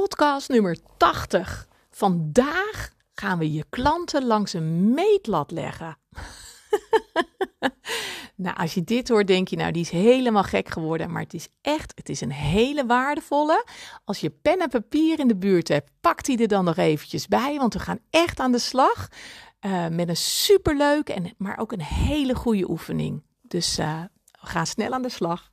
Podcast nummer 80. Vandaag gaan we je klanten langs een meetlat leggen. nou, als je dit hoort, denk je, nou, die is helemaal gek geworden. Maar het is echt, het is een hele waardevolle. Als je pen en papier in de buurt hebt, pak die er dan nog eventjes bij. Want we gaan echt aan de slag uh, met een superleuke, en, maar ook een hele goede oefening. Dus uh, we gaan snel aan de slag.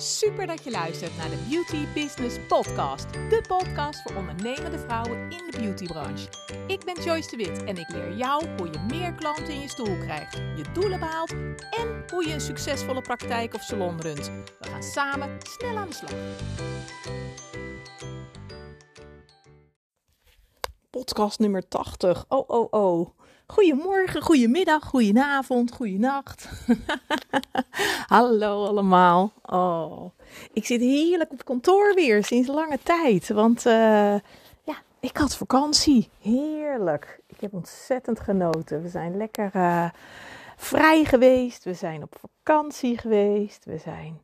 Super dat je luistert naar de Beauty Business Podcast. De podcast voor ondernemende vrouwen in de beautybranche. Ik ben Joyce de Wit en ik leer jou hoe je meer klanten in je stoel krijgt, je doelen behaalt en hoe je een succesvolle praktijk of salon runt. We gaan samen snel aan de slag. Podcast nummer 80. Oh, oh, oh. Goedemorgen, goedemiddag, goedenavond, goedenacht. Hallo allemaal. Oh, ik zit heerlijk op kantoor weer sinds lange tijd. Want uh, ja, ik had vakantie. Heerlijk. Ik heb ontzettend genoten. We zijn lekker uh, vrij geweest. We zijn op vakantie geweest. We zijn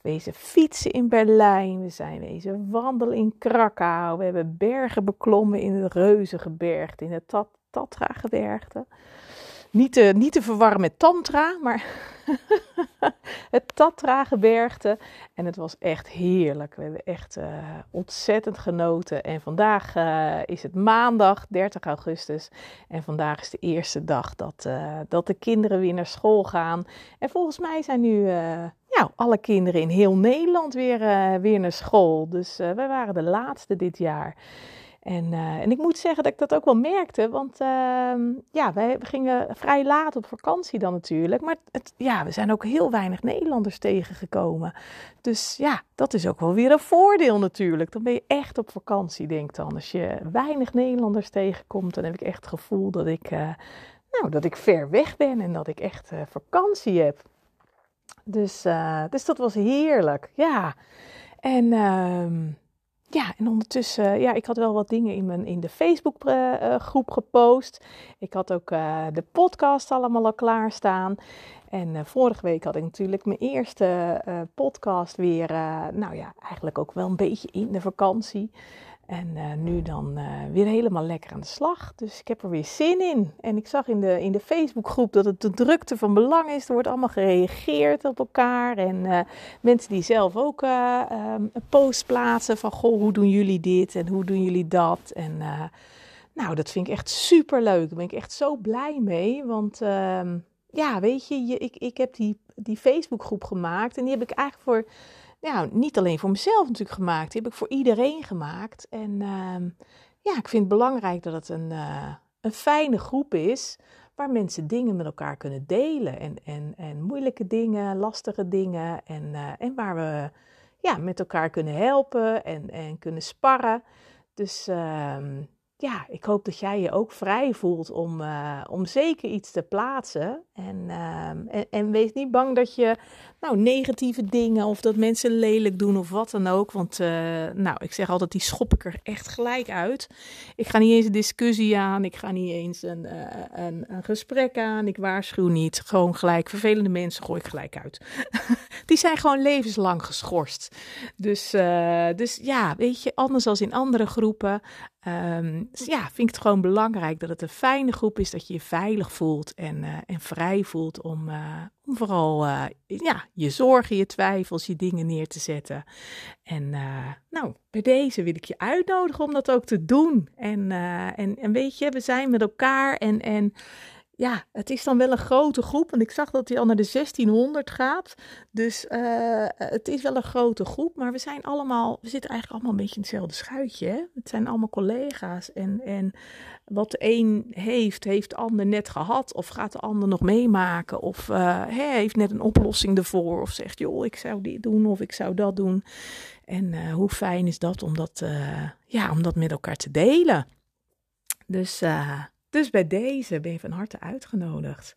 wezen fietsen in Berlijn. We zijn wezen wandelen in Krakau. We hebben bergen beklommen in het Reuzengebergte, in het Tatra-gebergte. Niet te, niet te verwarren met Tantra, maar het Tatra-gebergte. En het was echt heerlijk. We hebben echt uh, ontzettend genoten. En vandaag uh, is het maandag 30 augustus. En vandaag is de eerste dag dat, uh, dat de kinderen weer naar school gaan. En volgens mij zijn nu alle kinderen in heel Nederland weer, weer naar school. Dus wij waren de laatste dit jaar. En, uh, en ik moet zeggen dat ik dat ook wel merkte, want uh, ja, wij gingen vrij laat op vakantie dan natuurlijk. Maar het, ja, we zijn ook heel weinig Nederlanders tegengekomen. Dus ja, dat is ook wel weer een voordeel natuurlijk. Dan ben je echt op vakantie, denk dan. Als je weinig Nederlanders tegenkomt, dan heb ik echt het gevoel dat ik, uh, nou, dat ik ver weg ben en dat ik echt vakantie heb. Dus, dus dat was heerlijk, ja. En... Ja, en ondertussen, ja, ik had wel wat dingen in, mijn, in de Facebookgroep gepost. Ik had ook de podcast allemaal al klaarstaan. En vorige week had ik natuurlijk mijn eerste podcast weer, nou ja, eigenlijk ook wel een beetje in de vakantie. En uh, nu dan uh, weer helemaal lekker aan de slag. Dus ik heb er weer zin in. En ik zag in de, in de Facebookgroep dat het de drukte van belang is. Er wordt allemaal gereageerd op elkaar. En uh, mensen die zelf ook um, een post plaatsen van... Goh, hoe doen jullie dit en hoe doen jullie dat? En nou, dat vind ik echt super leuk. Daar ben ik echt zo blij mee. Want ehm, ja, weet je, je, ik, ik heb die, die Facebookgroep gemaakt. En die heb ik eigenlijk voor ja, niet alleen voor mezelf natuurlijk gemaakt. Die heb ik voor iedereen gemaakt. En uh, ja, ik vind het belangrijk dat het een, uh, een fijne groep is. Waar mensen dingen met elkaar kunnen delen. En, en, en moeilijke dingen, lastige dingen. En, uh, en waar we ja, met elkaar kunnen helpen en, en kunnen sparren. Dus ehm, ja, ik hoop dat jij je ook vrij voelt om, uh, om zeker iets te plaatsen. En, uh, en, en, wees niet bang dat je nou, negatieve dingen of dat mensen lelijk doen of wat dan ook. Want uh, nou, ik zeg altijd, die schop ik er echt gelijk uit. Ik ga niet eens een discussie aan, ik ga niet eens een, uh, een, een, gesprek aan, ik waarschuw niet. Gewoon gelijk, vervelende mensen gooi ik gelijk uit. die zijn gewoon levenslang geschorst. Dus, dus ja, weet je, anders dan in andere groepen. Dus ja, vind ik het gewoon belangrijk dat het een fijne groep is, dat je je veilig voelt en, uh, en vrij voelt om, uh, om vooral uh, ja, je zorgen, je twijfels, je dingen neer te zetten. En nou, bij deze wil ik je uitnodigen om dat ook te doen. En, en, en weet je, we zijn met elkaar en, en ja, het is dan wel een grote groep. En ik zag dat hij al naar de 1600 gaat. Dus uh, het is wel een grote groep. Maar we zijn allemaal, we zitten eigenlijk allemaal een beetje in hetzelfde schuitje. Hè? Het zijn allemaal collega's. En, en wat de een heeft, heeft de ander net gehad. Of gaat de ander nog meemaken. Of uh, heeft net een oplossing ervoor. Of zegt, joh, ik zou dit doen of ik zou dat doen. En uh, hoe fijn is dat om dat, ja, om dat met elkaar te delen. Dus dus bij deze ben je van harte uitgenodigd.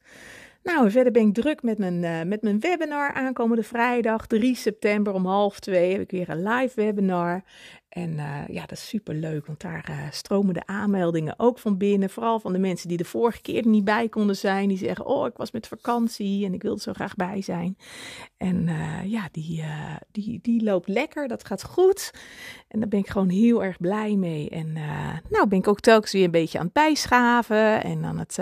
Nou, verder ben ik druk met mijn, uh, met mijn webinar aankomende vrijdag, 3 september om half twee, heb ik weer een live webinar. En uh, ja, dat is super leuk, want daar uh, stromen de aanmeldingen ook van binnen. Vooral van de mensen die de vorige keer niet bij konden zijn. Die zeggen, oh, ik was met vakantie en ik wilde zo graag bij zijn. En uh, ja, die, die, die loopt lekker, dat gaat goed. En daar ben ik gewoon heel erg blij mee. En nou ben ik ook telkens weer een beetje aan het bijschaven en aan het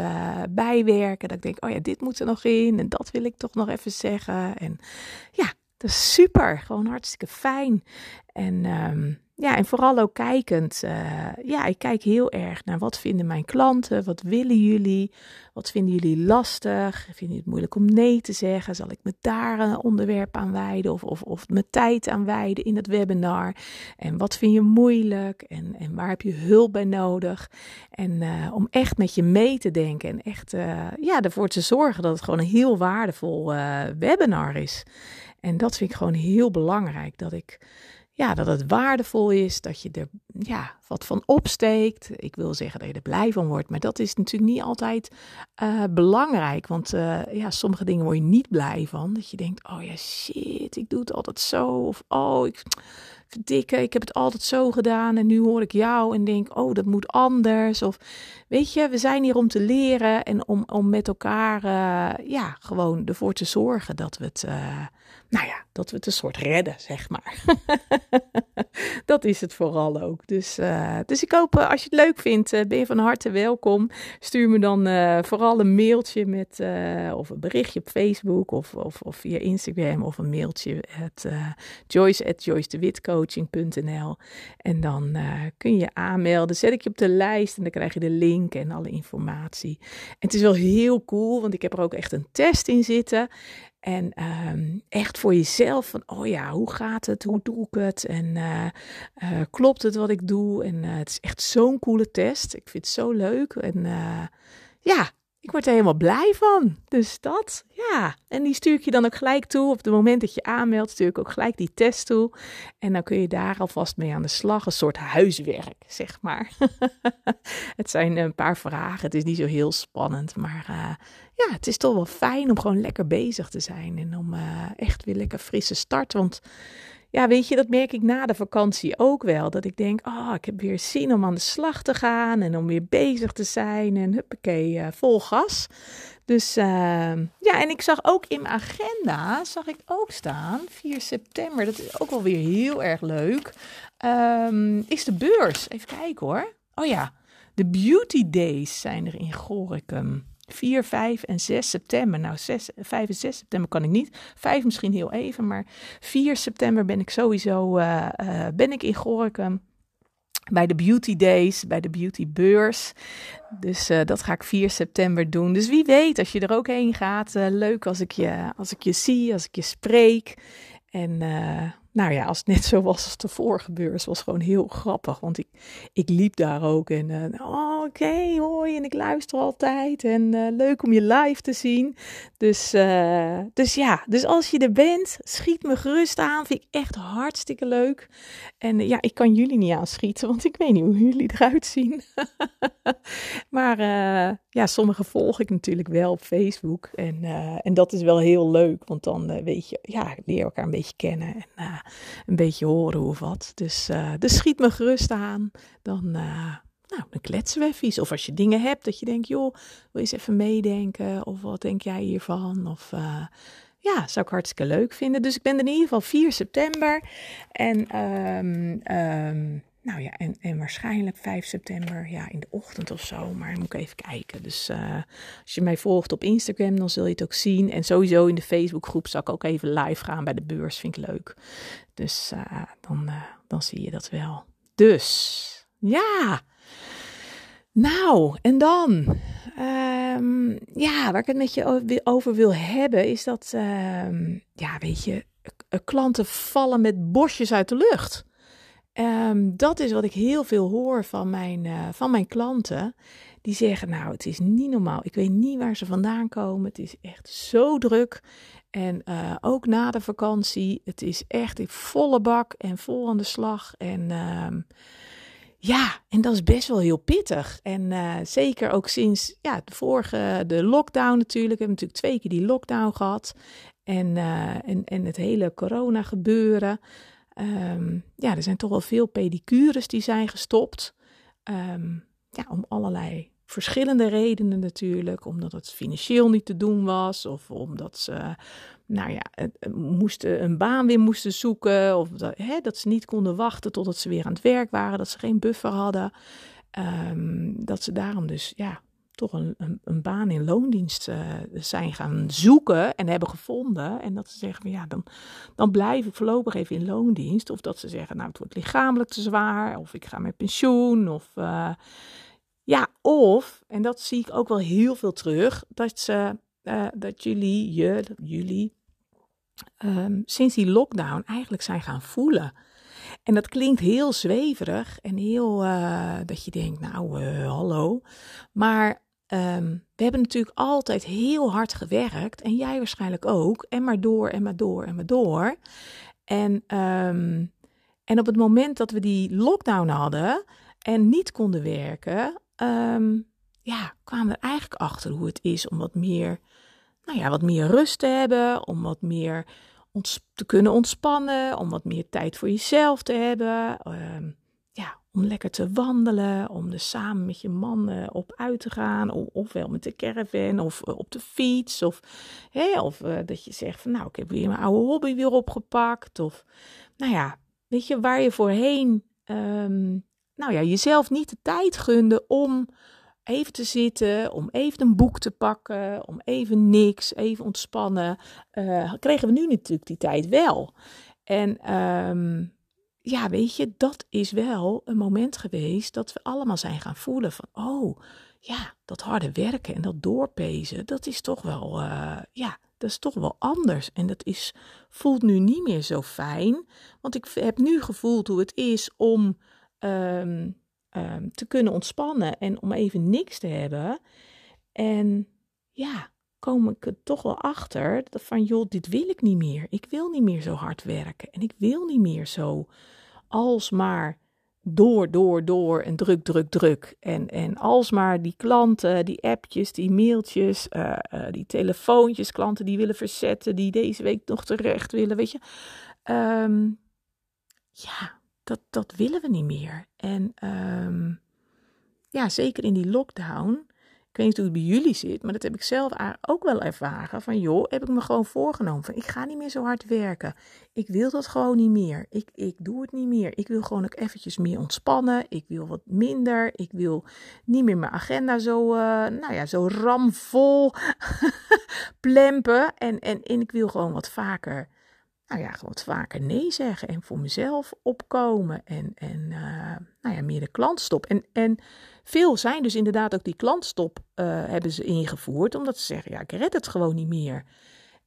bijwerken. Dat ik denk, oh ja, dit moet er nog in en dat wil ik toch nog even zeggen. En ja, dat is super, gewoon hartstikke fijn. En um, ja, en vooral ook kijkend. Uh, ja, ik kijk heel erg naar wat vinden mijn klanten, wat willen jullie, wat vinden jullie lastig, vinden jullie het moeilijk om nee te zeggen, zal ik me daar een onderwerp aan wijden of, of, of mijn tijd aan wijden in het webinar en wat vind je moeilijk en, en waar heb je hulp bij nodig en uh, om echt met je mee te denken en echt uh, ja, ervoor te zorgen dat het gewoon een heel waardevol webinar is. En dat vind ik gewoon heel belangrijk, dat ik ja, dat het waardevol is, dat je er ja, wat van opsteekt. Ik wil zeggen dat je er blij van wordt, maar dat is natuurlijk niet altijd uh, belangrijk. Want uh, ja, sommige dingen word je niet blij van. Dat je denkt, oh ja, shit, ik doe het altijd zo. Of oh, ik ik heb het altijd zo gedaan en nu hoor ik jou en denk, oh, dat moet anders. Of weet je, we zijn hier om te leren en om, om met elkaar, uh, ja, gewoon ervoor te zorgen dat we het nou ja, dat we het een soort redden, zeg maar. dat is het vooral ook. Dus, uh, dus ik hoop, als je het leuk vindt, ben je van harte welkom. Stuur me dan vooral een mailtje met, of een berichtje op Facebook of, of, of via Instagram of een mailtje at joyce at joycedewitcoaching.nl En dan kun je aanmelden, zet ik je op de lijst en dan krijg je de link en alle informatie. En het is wel heel cool, want ik heb er ook echt een test in zitten. En um, echt voor jezelf van, oh ja, hoe gaat het? Hoe doe ik het? En uh, uh, klopt het wat ik doe? En het is echt zo'n coole test. Ik vind het zo leuk. En ja, ik word er helemaal blij van. Dus dat, ja. En die stuur ik je dan ook gelijk toe. Op het moment dat je aanmeldt, stuur ik ook gelijk die test toe. En dan kun je daar alvast mee aan de slag. Een soort huiswerk, zeg maar. het zijn een paar vragen. Het is niet zo heel spannend. Maar uh, ja, het is toch wel fijn om gewoon lekker bezig te zijn. En om uh, echt weer lekker frisse start. Want ja, weet je, dat merk ik na de vakantie ook wel. Dat ik denk, oh, ik heb weer zin om aan de slag te gaan en om weer bezig te zijn. En huppakee, uh, vol gas. Dus uh, ja, en ik zag ook in mijn agenda, zag ik ook staan, 4 september, dat is ook wel weer heel erg leuk, um, is de beurs. Even kijken hoor. Oh ja, de Beauty Days zijn er in Gorinchem. 4, 5 en 6 september. Nou, 6, 5 en 6 september kan ik niet. 5 misschien heel even, maar 4 september ben ik sowieso uh, uh, ben ik in Gorinchem. Bij de Beauty Days, bij de Beauty Beurs. Dus uh, dat ga ik 4 september doen. Dus wie weet, als je er ook heen gaat, leuk als ik, je, als ik je zie, als ik je spreek. En nou ja, als het net zo was als de vorige beurs, was gewoon heel grappig. Want ik, ik liep daar ook en, oh, oké, hoi, en ik luister altijd. En uh, leuk om je live te zien. Dus, uh, dus ja, dus als je er bent, schiet me gerust aan. Vind ik echt hartstikke leuk. En ja, ik kan jullie niet aanschieten, want ik weet niet hoe jullie eruit zien. maar ja, sommige volg ik natuurlijk wel op Facebook. En, en dat is wel heel leuk, want dan weet je, ja, leer elkaar een beetje kennen. En een beetje horen of wat. Dus, dus schiet me gerust aan. Dan, nou, dan kletsen we even. Of als je dingen hebt dat je denkt, joh, wil je eens even meedenken? Of wat denk jij hiervan? Of uh, ja, zou ik hartstikke leuk vinden. Dus ik ben er in ieder geval 4 september. En um, um, nou ja, en, en waarschijnlijk 5 september, ja, in de ochtend of zo. Maar dan moet ik even kijken. Dus uh, als je mij volgt op Instagram, dan zul je het ook zien. En sowieso in de Facebookgroep zal ik ook even live gaan bij de beurs. Vind ik leuk. Dus uh, dan, dan zie je dat wel. Dus, ja. Nou, en dan. Um, ja, waar ik het met je over wil hebben, is dat, um, ja, weet je, klanten vallen met bosjes uit de lucht. Um, dat is wat ik heel veel hoor van mijn, uh, van mijn klanten. Die zeggen, nou, het is niet normaal. Ik weet niet waar ze vandaan komen. Het is echt zo druk. En uh, ook na de vakantie, het is echt in volle bak en vol aan de slag. En ja, en dat is best wel heel pittig. En uh, zeker ook sinds ja, de vorige, de lockdown natuurlijk. We hebben natuurlijk twee keer die lockdown gehad. En, en, en het hele corona gebeuren. Ehm, ja, er zijn toch wel veel pedicures die zijn gestopt. Ehm, ja, om allerlei verschillende redenen natuurlijk. Omdat het financieel niet te doen was. Of omdat ze nou ja, moesten een baan weer moesten zoeken. Of dat, hè, dat ze niet konden wachten totdat ze weer aan het werk waren. Dat ze geen buffer hadden. Ehm, dat ze daarom dus ja, toch een, een, een baan in loondienst uh, zijn gaan zoeken en hebben gevonden. En dat ze zeggen ja, dan, dan blijf ik voorlopig even in loondienst. Of dat ze zeggen, nou het wordt lichamelijk te zwaar. Of ik ga met pensioen. Of uh, ja, of, en dat zie ik ook wel heel veel terug, dat ze, uh, dat jullie, je, jullie, um, sinds die lockdown eigenlijk zijn gaan voelen. En dat klinkt heel zweverig en heel uh, dat je denkt, nou, uh, hallo. Maar um, we hebben natuurlijk altijd heel hard gewerkt. En jij waarschijnlijk ook. En maar door en maar door en maar door. En, um, en op het moment dat we die lockdown hadden en niet konden werken, um, ja, kwamen we eigenlijk achter hoe het is om wat meer, nou ja, wat meer rust te hebben, om wat meer te kunnen ontspannen, om wat meer tijd voor jezelf te hebben. Um, ja, om lekker te wandelen, om er samen met je man op uit te gaan, of, ofwel met de caravan of uh, op de fiets, of, hè, of uh, dat je zegt van nou, ik heb weer mijn oude hobby weer opgepakt, of nou ja, weet je, waar je voorheen um, nou ja, jezelf niet de tijd gunde om even te zitten, om even een boek te pakken, om even niks, even ontspannen, uh, kregen we nu natuurlijk die tijd wel. En um, ja, weet je, dat is wel een moment geweest dat we allemaal zijn gaan voelen van, oh, ja, dat harde werken en dat doorpezen, dat is toch wel, uh, ja, dat is toch wel anders. En dat is, voelt nu niet meer zo fijn, want ik heb nu gevoeld hoe het is om um, um, te kunnen ontspannen en om even niks te hebben. En ja, kom ik er toch wel achter van, joh, dit wil ik niet meer. Ik wil niet meer zo hard werken en ik wil niet meer zo alsmaar door, door, door en druk, druk, druk. En, en alsmaar die klanten, die appjes, die mailtjes, uh, uh, die telefoontjes, klanten die willen verzetten, die deze week nog terecht willen, weet je. Um, ja, dat, dat willen we niet meer. En um, ja, zeker in die lockdown. Ik weet niet hoe het bij jullie zit, maar dat heb ik zelf ook wel ervaren. Van joh, heb ik me gewoon voorgenomen van ik ga niet meer zo hard werken. Ik wil dat gewoon niet meer. Ik, ik doe het niet meer. Ik wil gewoon ook eventjes meer ontspannen. Ik wil wat minder. Ik wil niet meer mijn agenda zo, uh, nou ja, zo ramvol plempen. En, en, en ik wil gewoon wat vaker nou ja, wat vaker nee zeggen en voor mezelf opkomen en, en uh, nou ja, meer de klantstop. En, en veel zijn dus inderdaad ook die klantstop uh, hebben ze ingevoerd, omdat ze zeggen, ja, ik red het gewoon niet meer.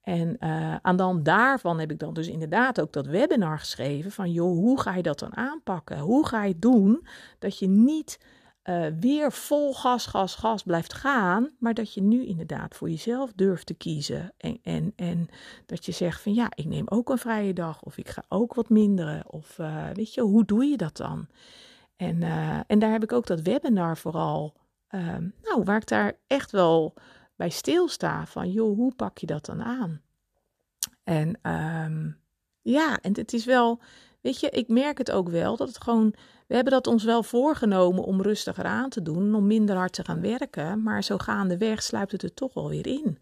En uh, aan dan daarvan heb ik dan dus inderdaad ook dat webinar geschreven van, joh, hoe ga je dat dan aanpakken? Hoe ga je doen dat je niet uh, weer vol gas, gas, gas blijft gaan, maar dat je nu inderdaad voor jezelf durft te kiezen. En, en, en dat je zegt van ja, ik neem ook een vrije dag of ik ga ook wat minderen. Of uh, weet je, hoe doe je dat dan? En, uh, en daar heb ik ook dat webinar vooral, nou, waar ik daar echt wel bij stilsta van joh, hoe pak je dat dan aan? En um, ja, en het is wel, weet je, ik merk het ook wel dat het gewoon we hebben dat ons wel voorgenomen om rustiger aan te doen, om minder hard te gaan werken, maar zo gaandeweg sluipt het er toch wel weer in.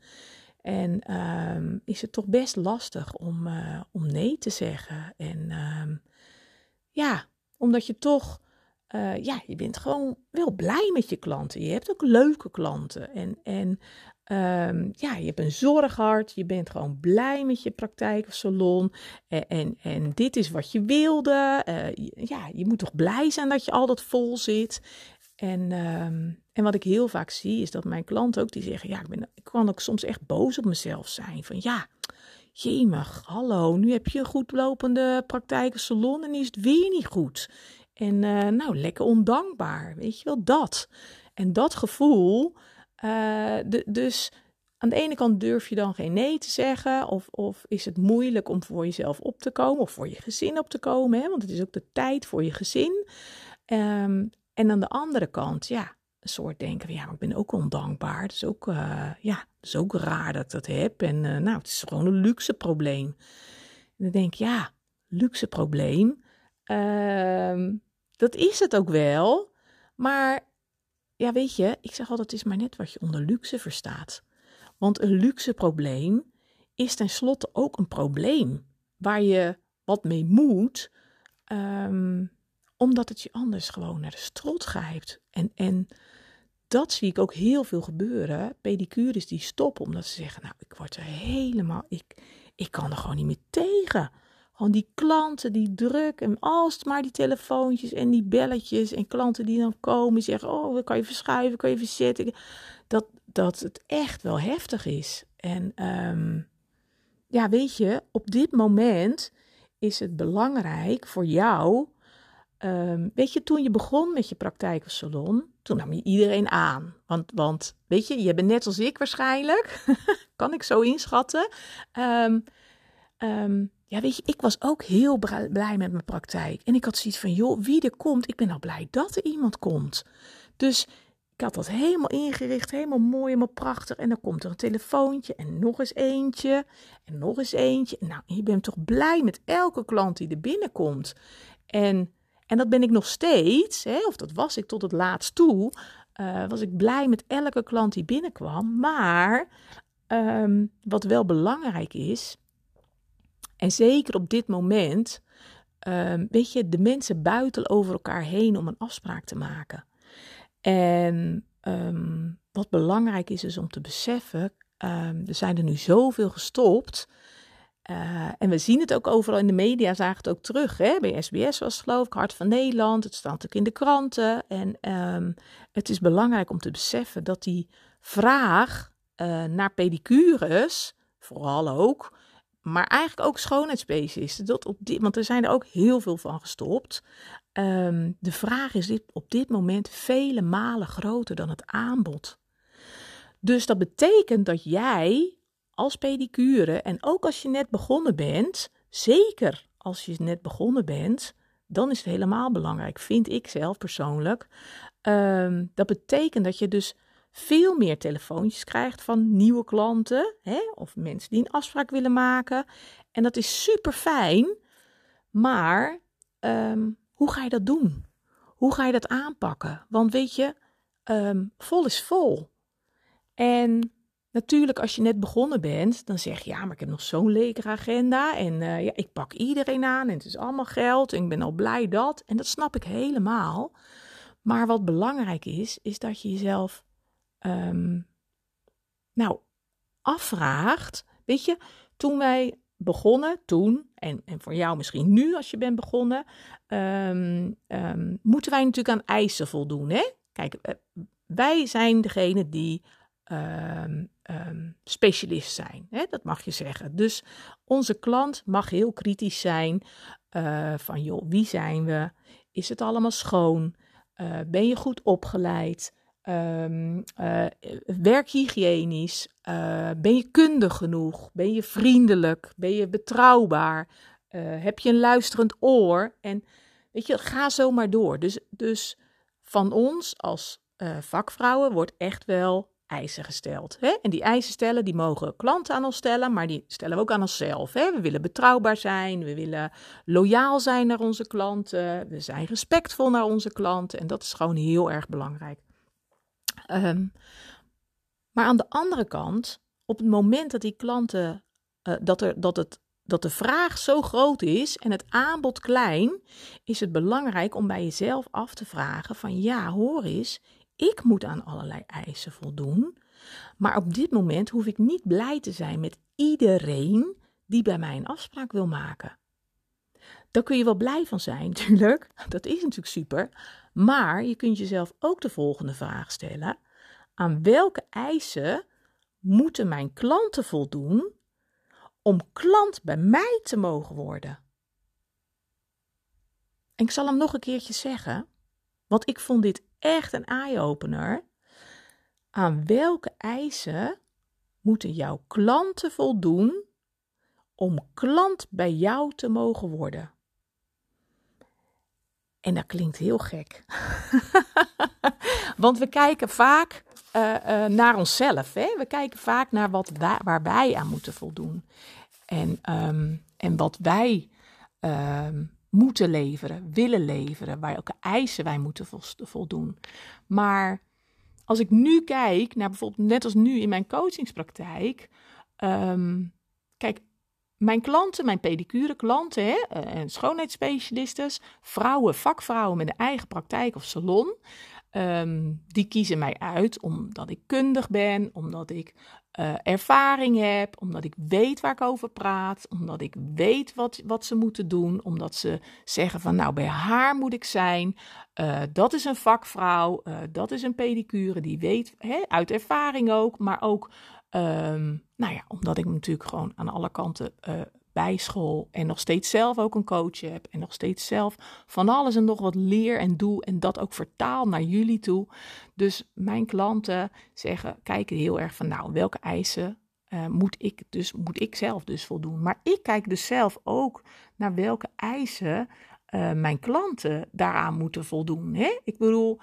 En um, is het toch best lastig om, uh, om nee te zeggen. En um, ja, omdat je toch, uh, ja, je bent gewoon wel blij met je klanten. Je hebt ook leuke klanten. En, en Um, ja, je hebt een zorghart, je bent gewoon blij met je praktijk of salon. En, en, en dit is wat je wilde. Uh, ja, je moet toch blij zijn dat je altijd vol zit. En, um, en wat ik heel vaak zie, is dat mijn klanten ook die zeggen: Ja, ik, ben, ik kan ook soms echt boos op mezelf zijn. Van ja, jemig, hallo, nu heb je een goed lopende praktijk of salon en is het weer niet goed. En uh, nou, lekker ondankbaar, weet je wel, dat. En dat gevoel. De, dus aan de ene kant durf je dan geen nee te zeggen, of, of is het moeilijk om voor jezelf op te komen, of voor je gezin op te komen, hè? want het is ook de tijd voor je gezin. Um, en aan de andere kant, ja, een soort denken van ja, maar ik ben ook ondankbaar. Het is ook, uh, ja, het is ook raar dat ik dat heb. En uh, nou, het is gewoon een luxe probleem. En dan denk ik, ja, luxe probleem. Ehm, dat is het ook wel. Maar ja, weet je, ik zeg altijd: het is maar net wat je onder luxe verstaat. Want een luxe probleem is tenslotte ook een probleem waar je wat mee moet, ehm, omdat het je anders gewoon naar de strot grijpt. En, en dat zie ik ook heel veel gebeuren. Pedicures die stoppen omdat ze zeggen: Nou, ik word er helemaal, ik, ik kan er gewoon niet meer tegen. Gewoon die klanten die druk en als maar die telefoontjes en die belletjes en klanten die dan komen zeggen: Oh, kan je verschuiven, kan je verzetten. Dat, dat het echt wel heftig is. En ehm, ja, weet je, op dit moment is het belangrijk voor jou. Um, weet je, toen je begon met je praktijk of salon, toen nam je iedereen aan. Want, want weet je, je bent net als ik waarschijnlijk, kan ik zo inschatten. Um, ja, weet je, ik was ook heel blij met mijn praktijk. En ik had zoiets van, joh, wie er komt, ik ben al blij dat er iemand komt. Dus ik had dat helemaal ingericht, helemaal mooi, helemaal prachtig. En dan komt er een telefoontje en nog eens eentje en nog eens eentje. Nou, je bent toch blij met elke klant die er binnenkomt. En, en dat ben ik nog steeds, hè, of dat was ik tot het laatst toe, uh, was ik blij met elke klant die binnenkwam. Maar um, wat wel belangrijk is, en zeker op dit moment, um, weet je, de mensen buiten over elkaar heen om een afspraak te maken. En um, wat belangrijk is, is om te beseffen, um, er zijn er nu zoveel gestopt. Uh, en we zien het ook overal in de media, zagen het ook terug. Hè? Bij SBS was het geloof ik, Hart van Nederland. Het staat ook in de kranten. En het is belangrijk om te beseffen dat die vraag uh, naar pedicures, vooral ook, maar eigenlijk ook schoonheidsspecialisten. Dat op dit, want er zijn er ook heel veel van gestopt. Um, de vraag is dit, op dit moment vele malen groter dan het aanbod. Dus dat betekent dat jij als pedicure en ook als je net begonnen bent, zeker als je net begonnen bent, dan is het helemaal belangrijk, vind ik zelf persoonlijk. Um, dat betekent dat je dus veel meer telefoontjes krijgt van nieuwe klanten hè, of mensen die een afspraak willen maken. En dat is super fijn, maar um, hoe ga je dat doen? Hoe ga je dat aanpakken? Want weet je, um, vol is vol. En natuurlijk, als je net begonnen bent, dan zeg je ja, maar ik heb nog zo'n lege agenda. En uh, ja, ik pak iedereen aan en het is allemaal geld. En ik ben al blij dat. En dat snap ik helemaal. Maar wat belangrijk is, is dat je jezelf um, nou afvraagt. Weet je, toen wij begonnen, toen, en, en voor jou misschien nu als je bent begonnen, um, um, moeten wij natuurlijk aan eisen voldoen. Hè? Kijk, eh, wij zijn degene die specialist zijn. Hè? Dat mag je zeggen. Dus onze klant mag heel kritisch zijn uh, van, joh, wie zijn we? Is het allemaal schoon? Uh, ben je goed opgeleid? Um, uh, werk hygiënisch? Uh, ben je kundig genoeg? Ben je vriendelijk? Ben je betrouwbaar? Uh, heb je een luisterend oor? En weet je, ga zo maar door. Dus, dus van ons als vakvrouwen wordt echt wel eisen gesteld. Hè? En die eisen stellen, die mogen klanten aan ons stellen, maar die stellen we ook aan onszelf. Hè? We willen betrouwbaar zijn, we willen loyaal zijn naar onze klanten, we zijn respectvol naar onze klanten en dat is gewoon heel erg belangrijk. Um, maar aan de andere kant, op het moment dat die klanten, uh, dat, er, dat, het, dat de vraag zo groot is en het aanbod klein, is het belangrijk om bij jezelf af te vragen van ja, hoor eens, ik moet aan allerlei eisen voldoen. Maar op dit moment hoef ik niet blij te zijn met iedereen die bij mij een afspraak wil maken. Daar kun je wel blij van zijn, natuurlijk. Dat is natuurlijk super. Maar je kunt jezelf ook de volgende vraag stellen: aan welke eisen moeten mijn klanten voldoen om klant bij mij te mogen worden? En ik zal hem nog een keertje zeggen, want ik vond dit echt een eye-opener. Aan welke eisen moeten jouw klanten voldoen om klant bij jou te mogen worden? En dat klinkt heel gek. Want we kijken vaak uh, uh, naar onszelf. Hè? We kijken vaak naar wat waar wij aan moeten voldoen. En, um, en wat wij ehm, moeten leveren, willen leveren, welke eisen wij moeten voldoen. Maar als ik nu kijk naar bijvoorbeeld, net als nu in mijn coachingspraktijk, ehm, kijk, mijn klanten, mijn pedicure klanten hè, eh, en schoonheidsspecialisten, vrouwen, vakvrouwen met een eigen praktijk of salon, ehm, die kiezen mij uit omdat ik kundig ben, omdat ik uh, ervaring heb, omdat ik weet waar ik over praat, omdat ik weet wat, wat ze moeten doen, omdat ze zeggen van nou bij haar moet ik zijn, uh, dat is een vakvrouw, dat is een pedicure die weet hè, uit ervaring ook, maar ook um, nou ja, omdat ik natuurlijk gewoon aan alle kanten bij school en nog steeds zelf ook een coach heb en nog steeds zelf van alles en nog wat leer en doe en dat ook vertaal naar jullie toe. Dus mijn klanten zeggen, kijken heel erg van nou, welke eisen uh, moet ik dus moet ik zelf dus voldoen. Maar ik kijk dus zelf ook naar welke eisen uh, mijn klanten daaraan moeten voldoen. Hè? Ik bedoel,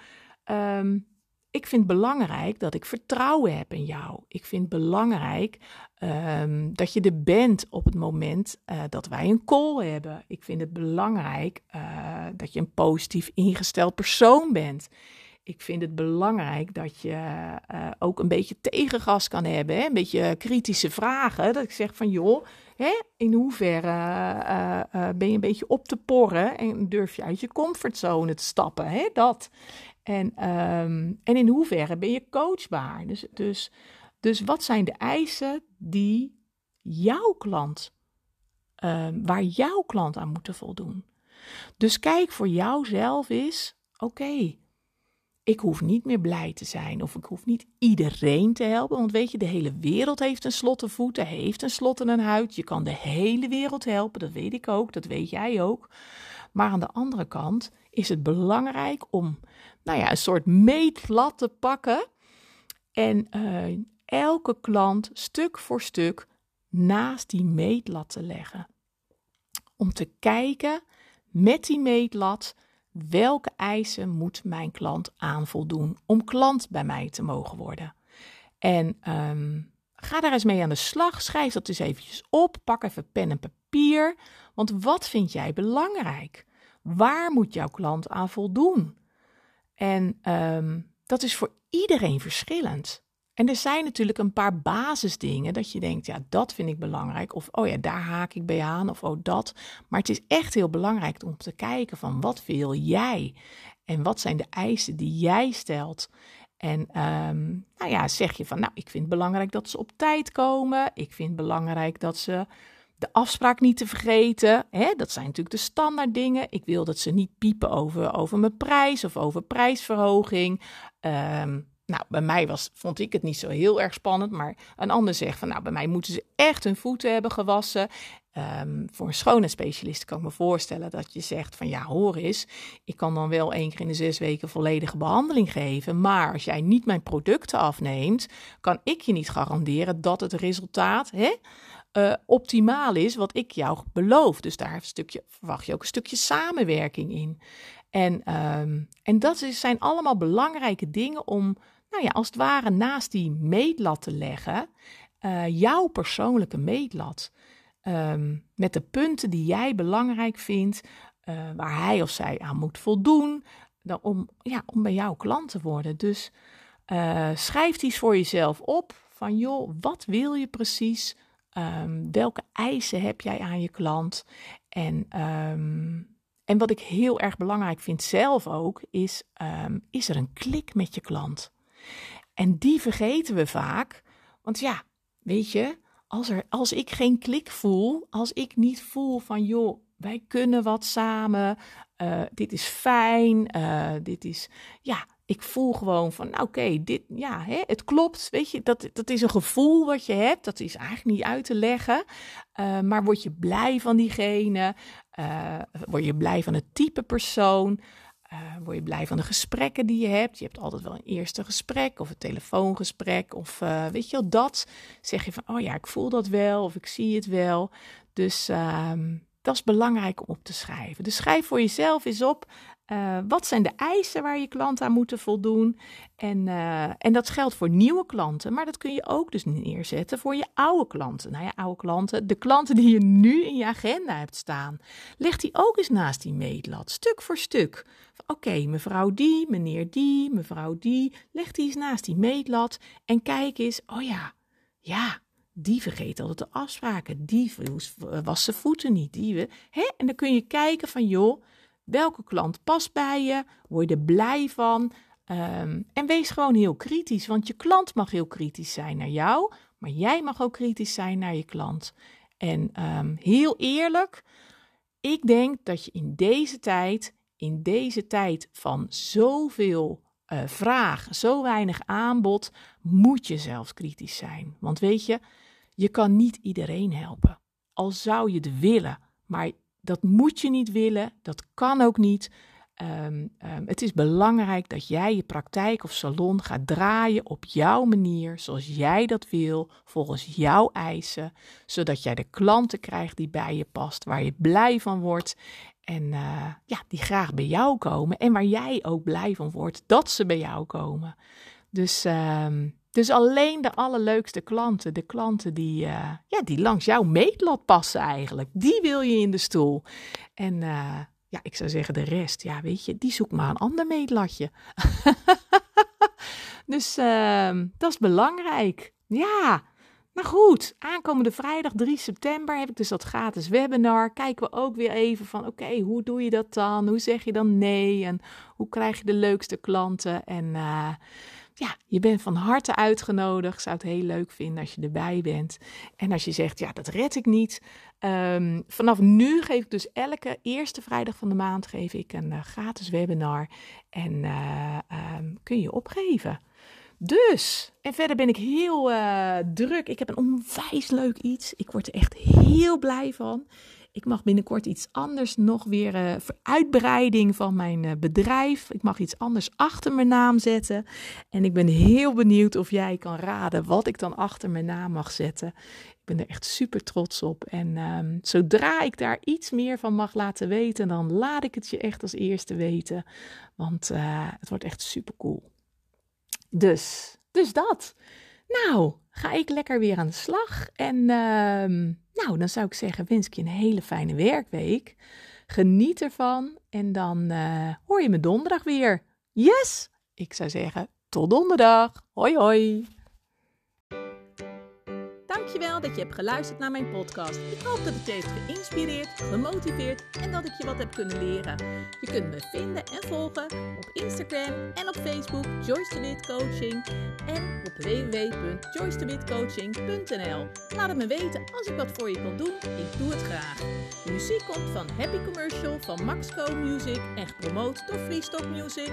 um, ik vind belangrijk dat ik vertrouwen heb in jou. Ik vind belangrijk um, dat je er bent op het moment uh, dat wij een call hebben. Ik vind het belangrijk uh, dat je een positief ingesteld persoon bent. Ik vind het belangrijk dat je uh, ook een beetje tegengas kan hebben. Een beetje kritische vragen. Dat ik zeg van joh, hè, in hoeverre ben je een beetje op te porren en durf je uit je comfortzone te stappen. Hè? Dat. En, um, en in hoeverre ben je coachbaar? Dus, dus, dus wat zijn de eisen die jouw klant, um, waar jouw klant aan moet voldoen? Dus kijk voor jouzelf eens, oké, ik hoef niet meer blij te zijn of ik hoef niet iedereen te helpen. Want weet je, de hele wereld heeft een slotte voeten, heeft een slot in een huid. Je kan de hele wereld helpen, dat weet ik ook, dat weet jij ook. Maar aan de andere kant is het belangrijk om nou ja, een soort meetlat te pakken en uh, elke klant stuk voor stuk naast die meetlat te leggen. Om te kijken met die meetlat welke eisen moet mijn klant aan voldoen om klant bij mij te mogen worden. En um, ga daar eens mee aan de slag. Schrijf dat eens eventjes op. Pak even pen en papier. Want wat vind jij belangrijk? Waar moet jouw klant aan voldoen? En um, dat is voor iedereen verschillend. En er zijn natuurlijk een paar basisdingen dat je denkt, ja, dat vind ik belangrijk. Of, oh ja, daar haak ik bij aan. Of, oh, dat. Maar het is echt heel belangrijk om te kijken van, wat wil jij? En wat zijn de eisen die jij stelt? En um, nou ja, zeg je van, nou, ik vind het belangrijk dat ze op tijd komen. Ik vind het belangrijk dat ze de afspraak niet te vergeten. Hè? Dat zijn natuurlijk de standaard dingen. Ik wil dat ze niet piepen over, over mijn prijs of over prijsverhoging. Um, nou, bij mij was, vond ik het niet zo heel erg spannend. Maar een ander zegt van, nou, bij mij moeten ze echt hun voeten hebben gewassen. Um, voor een schoonheidsspecialist kan ik me voorstellen dat je zegt van, ja, hoor eens. Ik kan dan wel één keer in de zes weken volledige behandeling geven. Maar als jij niet mijn producten afneemt, kan ik je niet garanderen dat het resultaat... Hè, uh, optimaal is wat ik jou beloof. Dus daar stukje, verwacht je ook een stukje samenwerking in. En, um, en dat zijn allemaal belangrijke dingen om, nou ja, als het ware naast die meetlat te leggen. Uh, jouw persoonlijke meetlat. Um, met de punten die jij belangrijk vindt, uh, waar hij of zij aan moet voldoen. Dan om, ja, om bij jouw klant te worden. Dus schrijf iets voor jezelf op. Van joh, wat wil je precies? Um, welke eisen heb jij aan je klant? En, um, en wat ik heel erg belangrijk vind zelf ook, is: is er een klik met je klant? En die vergeten we vaak. Want ja, weet je, als, er, als ik geen klik voel, als ik niet voel van joh, wij kunnen wat samen, uh, dit is fijn, uh, dit is, ja, ik voel gewoon van, nou oké, dit, ja, hè, het klopt. Weet je, dat, dat is een gevoel wat je hebt. Dat is eigenlijk niet uit te leggen. Uh, maar word je blij van diegene? Word je blij van het type persoon? Uh, word je blij van de gesprekken die je hebt? Je hebt altijd wel een eerste gesprek of een telefoongesprek. Of weet je wel, dat zeg je van, oh ja, ik voel dat wel of ik zie het wel. Dus ehm, dat is belangrijk om op te schrijven. Dus schrijf voor jezelf eens op Uh, wat zijn de eisen waar je klanten aan moeten voldoen? En, uh, en dat geldt voor nieuwe klanten, maar dat kun je ook dus neerzetten voor je oude klanten. Nou ja, oude klanten, de klanten die je nu in je agenda hebt staan. Leg die ook eens naast die meetlat, stuk voor stuk. Oké, mevrouw die, meneer die, mevrouw die. Leg die eens naast die meetlat en kijk eens, oh ja, ja, die vergeet altijd de afspraken. Die was zijn voeten niet. Die, hè? En dan kun je kijken van, joh, welke klant past bij je? Word je er blij van? Um, en wees gewoon heel kritisch, want je klant mag heel kritisch zijn naar jou, maar jij mag ook kritisch zijn naar je klant. En um, heel eerlijk, ik denk dat je in deze tijd, in deze tijd van zoveel uh, vraag, zo weinig aanbod, moet je zelfs kritisch zijn. Want weet je, je kan niet iedereen helpen. Al zou je het willen, maar dat moet je niet willen, dat kan ook niet. Um, um, het is belangrijk dat jij je praktijk of salon gaat draaien op jouw manier, zoals jij dat wil, volgens jouw eisen, zodat jij de klanten krijgt die bij je past, waar je blij van wordt en uh, ja, die graag bij jou komen en waar jij ook blij van wordt dat ze bij jou komen. Dus um, dus alleen de allerleukste klanten, de klanten die, uh, ja, die langs jouw meetlat passen eigenlijk, die wil je in de stoel. En uh, ja, ik zou zeggen de rest, ja weet je, die zoekt maar een ander meetlatje. dus uh, dat is belangrijk. Ja, nou goed, aankomende vrijdag 3 september heb ik dus dat gratis webinar. Kijken we ook weer even van, oké, hoe doe je dat dan? Hoe zeg je dan nee? En hoe krijg je de leukste klanten? En uh, ja, je bent van harte uitgenodigd. Zou het heel leuk vinden als je erbij bent. En als je zegt, ja, dat red ik niet. Um, vanaf nu geef ik dus elke eerste vrijdag van de maand geef ik een uh, gratis webinar. En uh, um, kun je opgeven. Dus, en verder ben ik heel uh, druk. Ik heb een onwijs leuk iets. Ik word er echt heel blij van. Ik mag binnenkort iets anders nog weer uh, uitbreiding van mijn uh, bedrijf. Ik mag iets anders achter mijn naam zetten. En ik ben heel benieuwd of jij kan raden wat ik dan achter mijn naam mag zetten. Ik ben er echt super trots op. En um, zodra ik daar iets meer van mag laten weten, dan laat ik het je echt als eerste weten. Want uh, het wordt echt super cool. Dus, dus dat. Nou, ga ik lekker weer aan de slag. En uh, nou, dan zou ik zeggen, wens ik je een hele fijne werkweek. Geniet ervan en dan uh, hoor je me donderdag weer. Yes! Ik zou zeggen, tot donderdag. Hoi hoi! Dankjewel dat je hebt geluisterd naar mijn podcast. Ik hoop dat het je heeft geïnspireerd, gemotiveerd en dat ik je wat heb kunnen leren. Je kunt me vinden en volgen op Instagram en op Facebook Joyce de Wit Coaching en op www.joycedewitcoaching.nl. Laat het me weten als ik wat voor je kan doen. Ik doe het graag. De muziek komt van Happy Commercial van Maxco Music en gepromoot door Freestock Music.